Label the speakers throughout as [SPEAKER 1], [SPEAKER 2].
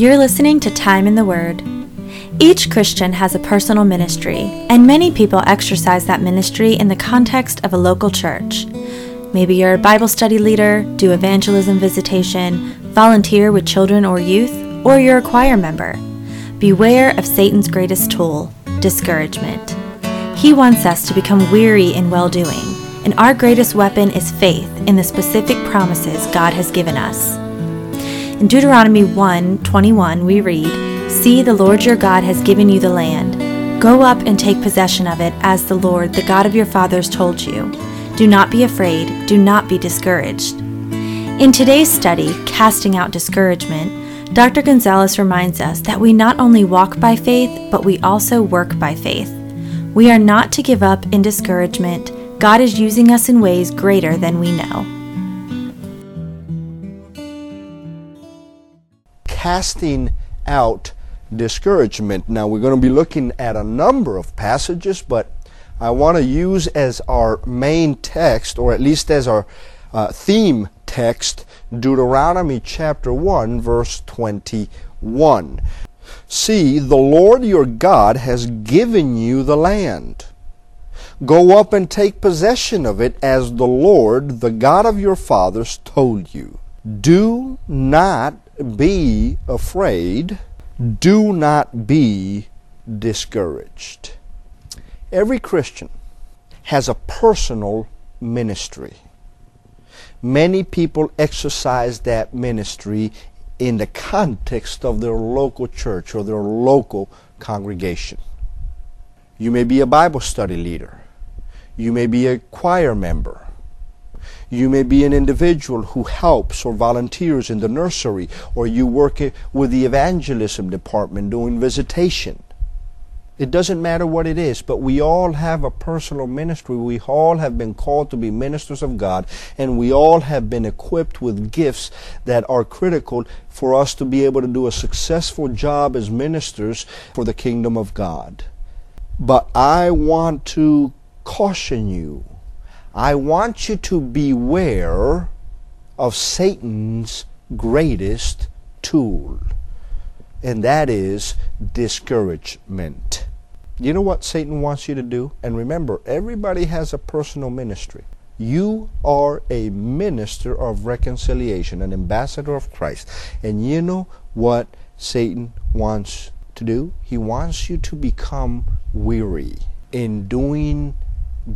[SPEAKER 1] You're listening to Time in the Word. Each Christian has a personal ministry, and many people exercise that ministry in the context of a local church. Maybe you're a Bible study leader, do evangelism visitation, volunteer with children or youth, or you're a choir member. Beware of Satan's greatest tool discouragement. He wants us to become weary in well doing, and our greatest weapon is faith in the specific promises God has given us. In Deuteronomy 1 21, we read, See, the Lord your God has given you the land. Go up and take possession of it, as the Lord, the God of your fathers, told you. Do not be afraid, do not be discouraged. In today's study, Casting Out Discouragement, Dr. Gonzalez reminds us that we not only walk by faith, but we also work by faith. We are not to give up in discouragement. God is using us in ways greater than we know.
[SPEAKER 2] Casting out discouragement. Now, we're going to be looking at a number of passages, but I want to use as our main text, or at least as our uh, theme text, Deuteronomy chapter 1, verse 21. See, the Lord your God has given you the land. Go up and take possession of it as the Lord, the God of your fathers, told you. Do not be afraid. Do not be discouraged. Every Christian has a personal ministry. Many people exercise that ministry in the context of their local church or their local congregation. You may be a Bible study leader. You may be a choir member. You may be an individual who helps or volunteers in the nursery, or you work with the evangelism department doing visitation. It doesn't matter what it is, but we all have a personal ministry. We all have been called to be ministers of God, and we all have been equipped with gifts that are critical for us to be able to do a successful job as ministers for the kingdom of God. But I want to caution you I want you to beware of Satan's greatest tool, and that is discouragement. You know what Satan wants you to do? And remember, everybody has a personal ministry. You are a minister of reconciliation, an ambassador of Christ. And you know what Satan wants to do? He wants you to become weary in doing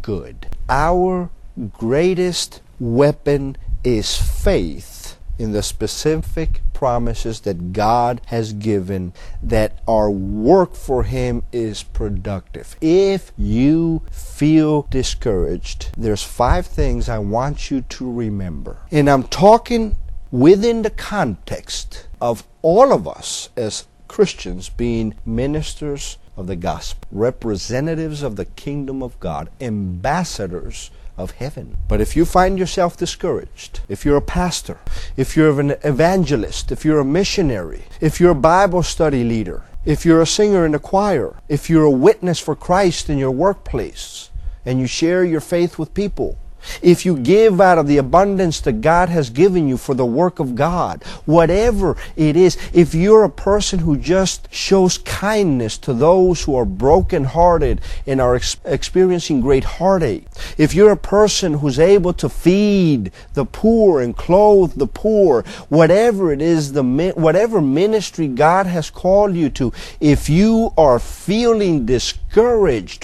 [SPEAKER 2] good. Our greatest weapon is faith in the specific promises that God has given that our work for Him is productive. If you feel discouraged, there's five things I want you to remember. And I'm talking within the context of all of us as Christians being ministers of the gospel, representatives of the kingdom of God, ambassadors of heaven. But if you find yourself discouraged, if you're a pastor, if you're an evangelist, if you're a missionary, if you're a Bible study leader, if you're a singer in a choir, if you're a witness for Christ in your workplace, and you share your faith with people, if you give out of the abundance that God has given you for the work of God, whatever it is, if you're a person who just shows kindness to those who are brokenhearted and are ex- experiencing great heartache, if you're a person who's able to feed the poor and clothe the poor, whatever it is, the whatever ministry God has called you to, if you are feeling discouraged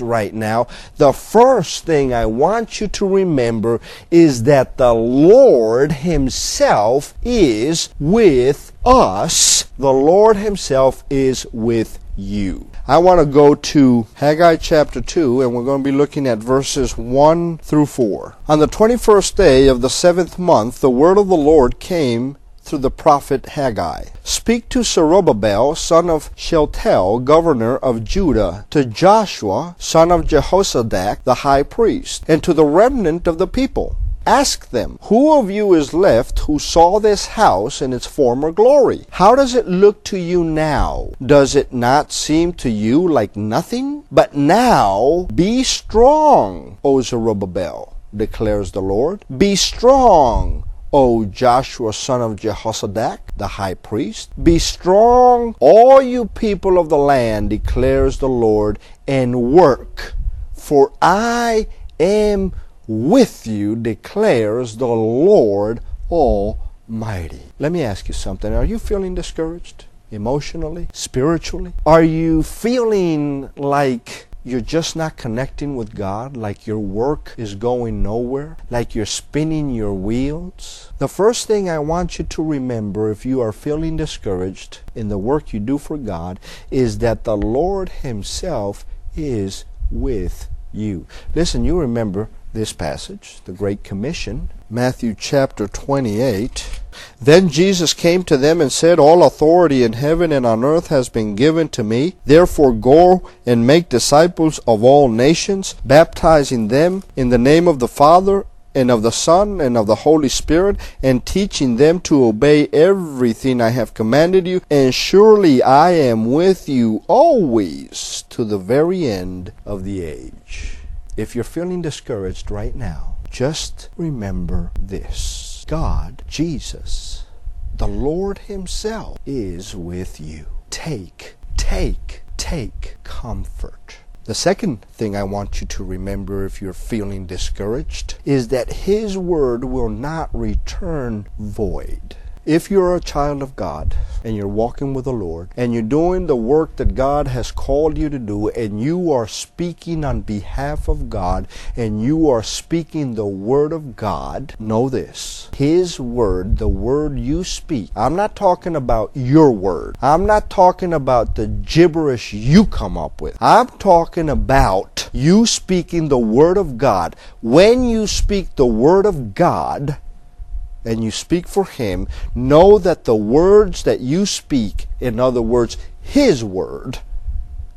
[SPEAKER 2] right now, the first thing I want you to remember remember is that the Lord Himself is with us. The Lord Himself is with you. I want to go to Haggai chapter 2, and we're going to be looking at verses 1 through 4. On the 21st day of the seventh month, the word of the Lord came through the prophet Haggai. Speak to Zerubbabel, son of Shealtiel, governor of Judah, to Joshua, son of Jehozadak, the high priest, and to the remnant of the people. Ask them, Who of you is left who saw this house in its former glory? How does it look to you now? Does it not seem to you like nothing? But now be strong, O Zerubbabel, declares the Lord. Be strong, O Joshua son of Jehozadak, the high priest. Be strong, all you people of the land, declares the Lord, and work, for I am with you, declares the Lord Almighty. Let me ask you something. Are you feeling discouraged? Emotionally? Spiritually? Are you feeling like you're just not connecting with God, like your work is going nowhere, like you're spinning your wheels. The first thing I want you to remember if you are feeling discouraged in the work you do for God is that the Lord Himself is with you. Listen, you remember this passage, the Great Commission, Matthew chapter 28. Then Jesus came to them and said, All authority in heaven and on earth has been given to me. Therefore go and make disciples of all nations, baptizing them in the name of the Father and of the Son and of the Holy Spirit, and teaching them to obey everything I have commanded you. And surely I am with you always to the very end of the age. If you're feeling discouraged right now, just remember this God, Jesus, the Lord Himself is with you. Take, take, take comfort. The second thing I want you to remember if you're feeling discouraged is that His Word will not return void. If you're a child of God and you're walking with the Lord and you're doing the work that God has called you to do and you are speaking on behalf of God and you are speaking the Word of God, know this. His Word, the Word you speak, I'm not talking about your Word. I'm not talking about the gibberish you come up with. I'm talking about you speaking the Word of God. When you speak the Word of God, and you speak for Him, know that the words that you speak, in other words, His word,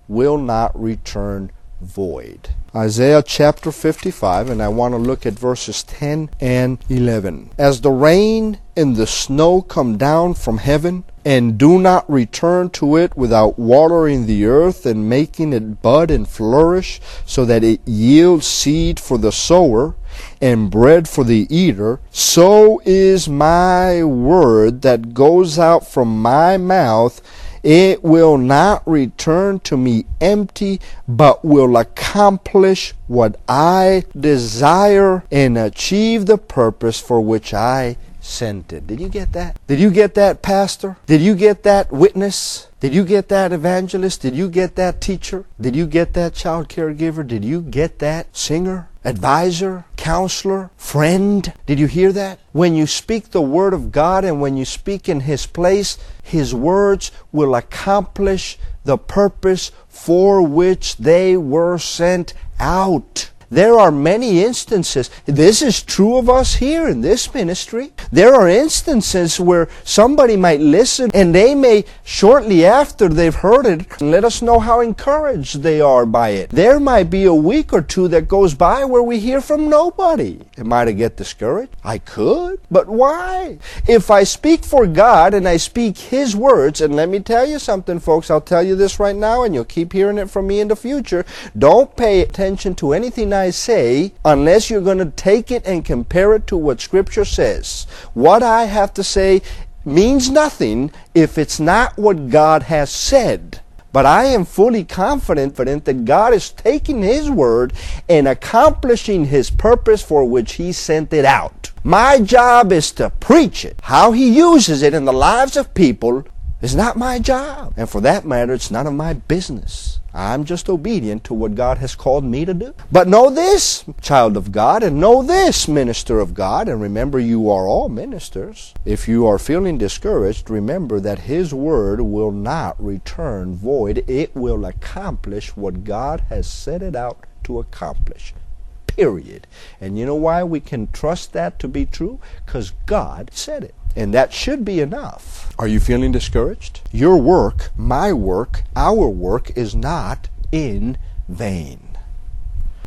[SPEAKER 2] will not return void. Isaiah chapter 55, and I want to look at verses 10 and 11. As the rain and the snow come down from heaven, and do not return to it without watering the earth and making it bud and flourish, so that it yields seed for the sower and bread for the eater, so is my word that goes out from my mouth. It will not return to me empty, but will accomplish what I desire and achieve the purpose for which I sent it. Did you get that? Did you get that, Pastor? Did you get that, witness? Did you get that, evangelist? Did you get that, teacher? Did you get that, child caregiver? Did you get that, singer? advisor, counselor, friend. Did you hear that? When you speak the Word of God and when you speak in His place, His words will accomplish the purpose for which they were sent out. There are many instances. This is true of us here in this ministry. There are instances where somebody might listen and they may, shortly after they've heard it, let us know how encouraged they are by it. There might be a week or two that goes by where we hear from nobody. Am I to get discouraged? I could. But why? If I speak for God and I speak His words, and let me tell you something, folks, I'll tell you this right now and you'll keep hearing it from me in the future. Don't pay attention to anything I I say unless you're going to take it and compare it to what Scripture says. What I have to say means nothing if it's not what God has said. But I am fully confident that God is taking His word and accomplishing His purpose for which He sent it out. My job is to preach it. How He uses it in the lives of people is not my job. And for that matter, it's none of my business. I'm just obedient to what God has called me to do. But know this, child of God, and know this, minister of God, and remember you are all ministers. If you are feeling discouraged, remember that His word will not return void. It will accomplish what God has set it out to accomplish. Period. And you know why we can trust that to be true? Because God said it. And that should be enough. Are you feeling discouraged? Your work, my work, our work is not in vain.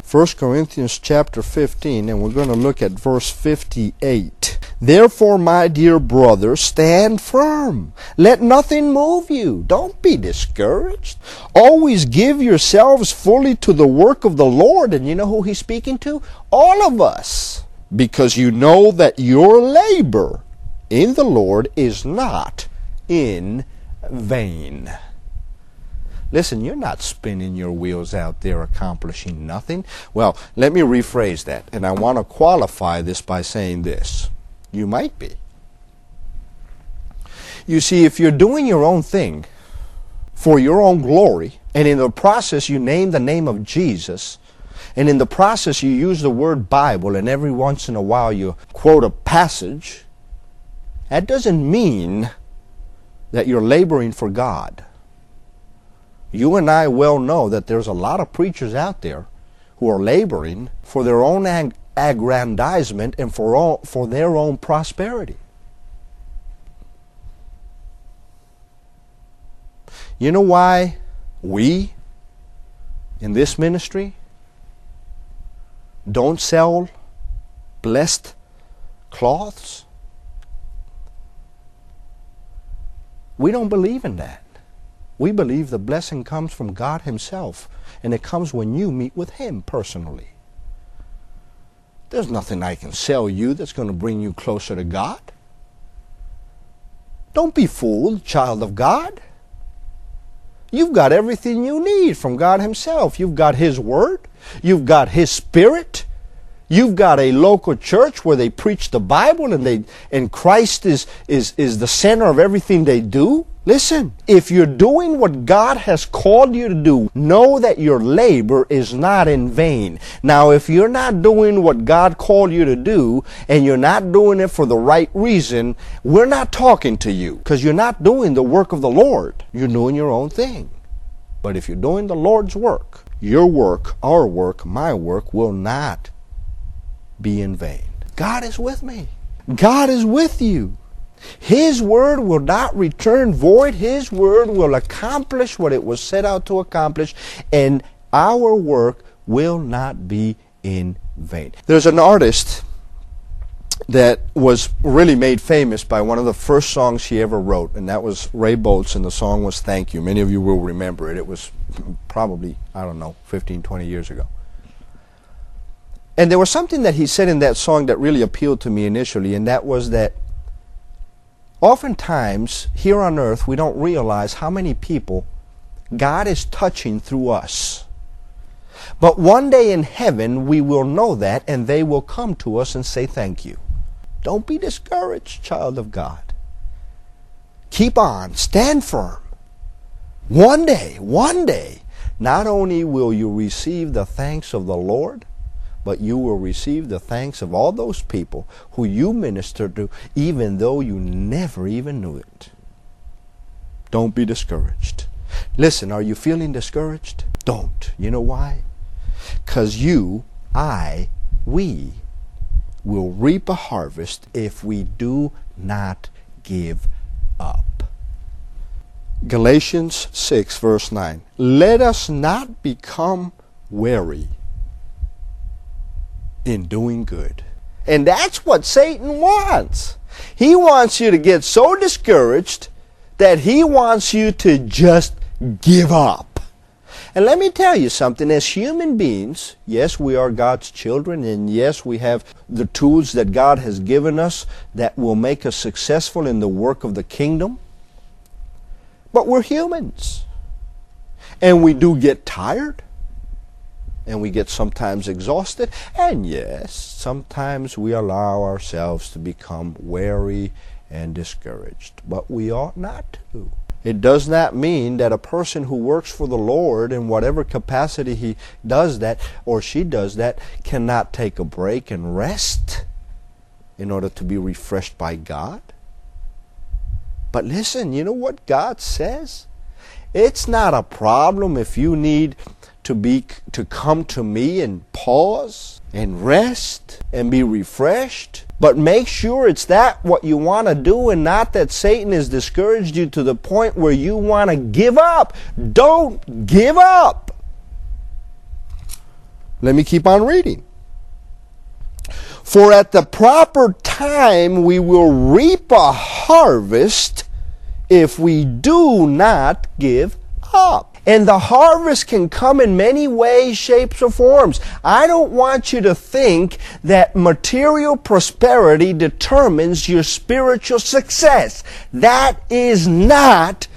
[SPEAKER 2] 1 Corinthians chapter 15 and we're going to look at verse 58. Therefore, my dear brothers, stand firm. Let nothing move you. Don't be discouraged. Always give yourselves fully to the work of the Lord. And you know who he's speaking to? All of us. Because you know that your labor in the Lord is not in vain. Listen, you're not spinning your wheels out there accomplishing nothing. Well, let me rephrase that, and I want to qualify this by saying this. You might be. You see, if you're doing your own thing for your own glory, and in the process you name the name of Jesus, and in the process you use the word Bible, and every once in a while you quote a passage, that doesn't mean that you're laboring for God. You and I well know that there's a lot of preachers out there who are laboring for their own ag- aggrandizement and for, all, for their own prosperity. You know why we in this ministry don't sell blessed cloths? We don't believe in that. We believe the blessing comes from God Himself, and it comes when you meet with Him personally. There's nothing I can sell you that's going to bring you closer to God. Don't be fooled, child of God. You've got everything you need from God Himself. You've got His Word, you've got His Spirit, You've got a local church where they preach the Bible and they and Christ is is is the center of everything they do. Listen, if you're doing what God has called you to do, know that your labor is not in vain. Now, if you're not doing what God called you to do and you're not doing it for the right reason, we're not talking to you because you're not doing the work of the Lord. You're doing your own thing. But if you're doing the Lord's work, your work, our work, my work will not be in vain. God is with me. God is with you. His word will not return void. His word will accomplish what it was set out to accomplish, and our work will not be in vain. There's an artist that was really made famous by one of the first songs he ever wrote, and that was Ray Boltz, and the song was Thank You. Many of you will remember it. It was probably, I don't know, 15, 20 years ago. And there was something that he said in that song that really appealed to me initially, and that was that oftentimes here on earth we don't realize how many people God is touching through us. But one day in heaven we will know that and they will come to us and say thank you. Don't be discouraged, child of God. Keep on, stand firm. One day, one day, not only will you receive the thanks of the Lord, but you will receive the thanks of all those people who you ministered to, even though you never even knew it. Don't be discouraged. Listen, are you feeling discouraged? Don't. You know why? Because you, I, we will reap a harvest if we do not give up. Galatians 6, verse 9. Let us not become weary in doing good. And that's what Satan wants. He wants you to get so discouraged that he wants you to just give up. And let me tell you something, as human beings, yes, we are God's children, and yes, we have the tools that God has given us that will make us successful in the work of the kingdom. But we're humans. And we do get tired and we get sometimes exhausted. And yes, sometimes we allow ourselves to become weary and discouraged. But we ought not to. It does not mean that a person who works for the Lord in whatever capacity he does that or she does that cannot take a break and rest in order to be refreshed by God. But listen, you know what God says? It's not a problem if you need to be to come to me and pause and rest and be refreshed. But make sure it's that what you want to do and not that Satan has discouraged you to the point where you want to give up. Don't give up. Let me keep on reading. For at the proper time we will reap a harvest if we do not give up. And the harvest can come in many ways, shapes, or forms. I don't want you to think that material prosperity determines your spiritual success. That is not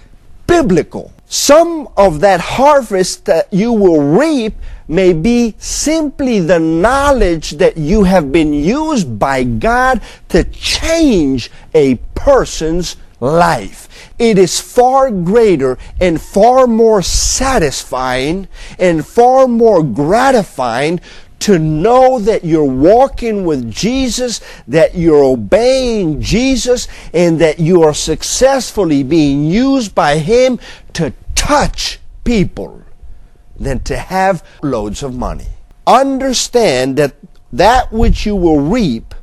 [SPEAKER 2] biblical. Some of that harvest that you will reap may be simply the knowledge that you have been used by God to change a person's life. It is far greater and far more satisfying and far more gratifying to know that you're walking with Jesus, that you're obeying Jesus, and that you are successfully being used by Him to touch people than to have loads of money. Understand that that which you will reap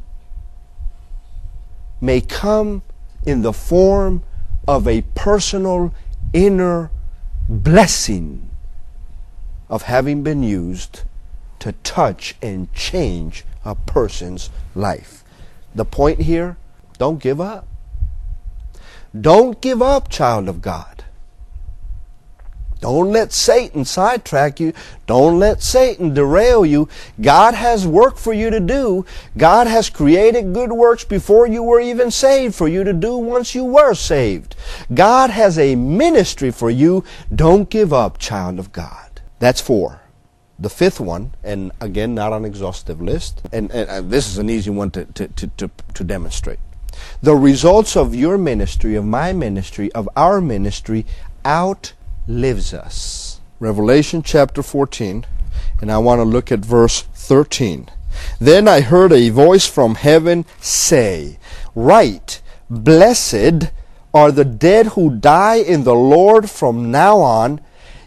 [SPEAKER 2] may come in the form of a personal inner blessing of having been used to touch and change a person's life. The point here don't give up. Don't give up, child of God. Don't let Satan sidetrack you. Don't let Satan derail you. God has work for you to do. God has created good works before you were even saved for you to do once you were saved. God has a ministry for you. Don't give up, child of God. That's four. The fifth one, and again, not an exhaustive list, and, and, and this is an easy one to, to, to, to, to demonstrate. The results of your ministry, of my ministry, of our ministry out lives us. Revelation chapter 14, and I want to look at verse 13. Then I heard a voice from heaven say, Write, blessed are the dead who die in the Lord from now on.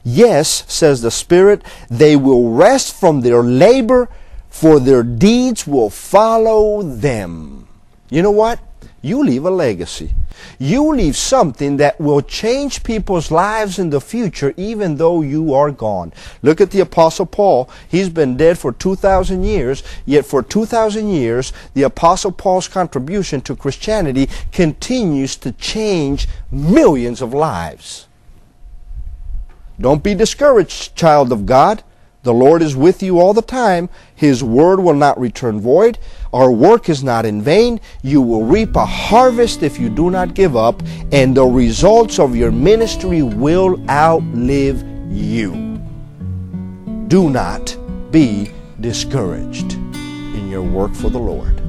[SPEAKER 2] Yes, says the Spirit, they will rest from their labor, for their deeds will follow them. You know what? You leave a legacy you leave something that will change people's lives in the future even though you are gone. Look at the Apostle Paul. He's been dead for 2,000 years, yet for 2,000 years, the Apostle Paul's contribution to Christianity continues to change millions of lives. Don't be discouraged, child of God. The Lord is with you all the time. His word will not return void. Our work is not in vain. You will reap a harvest if you do not give up, and the results of your ministry will outlive you. Do not be discouraged in your work for the Lord.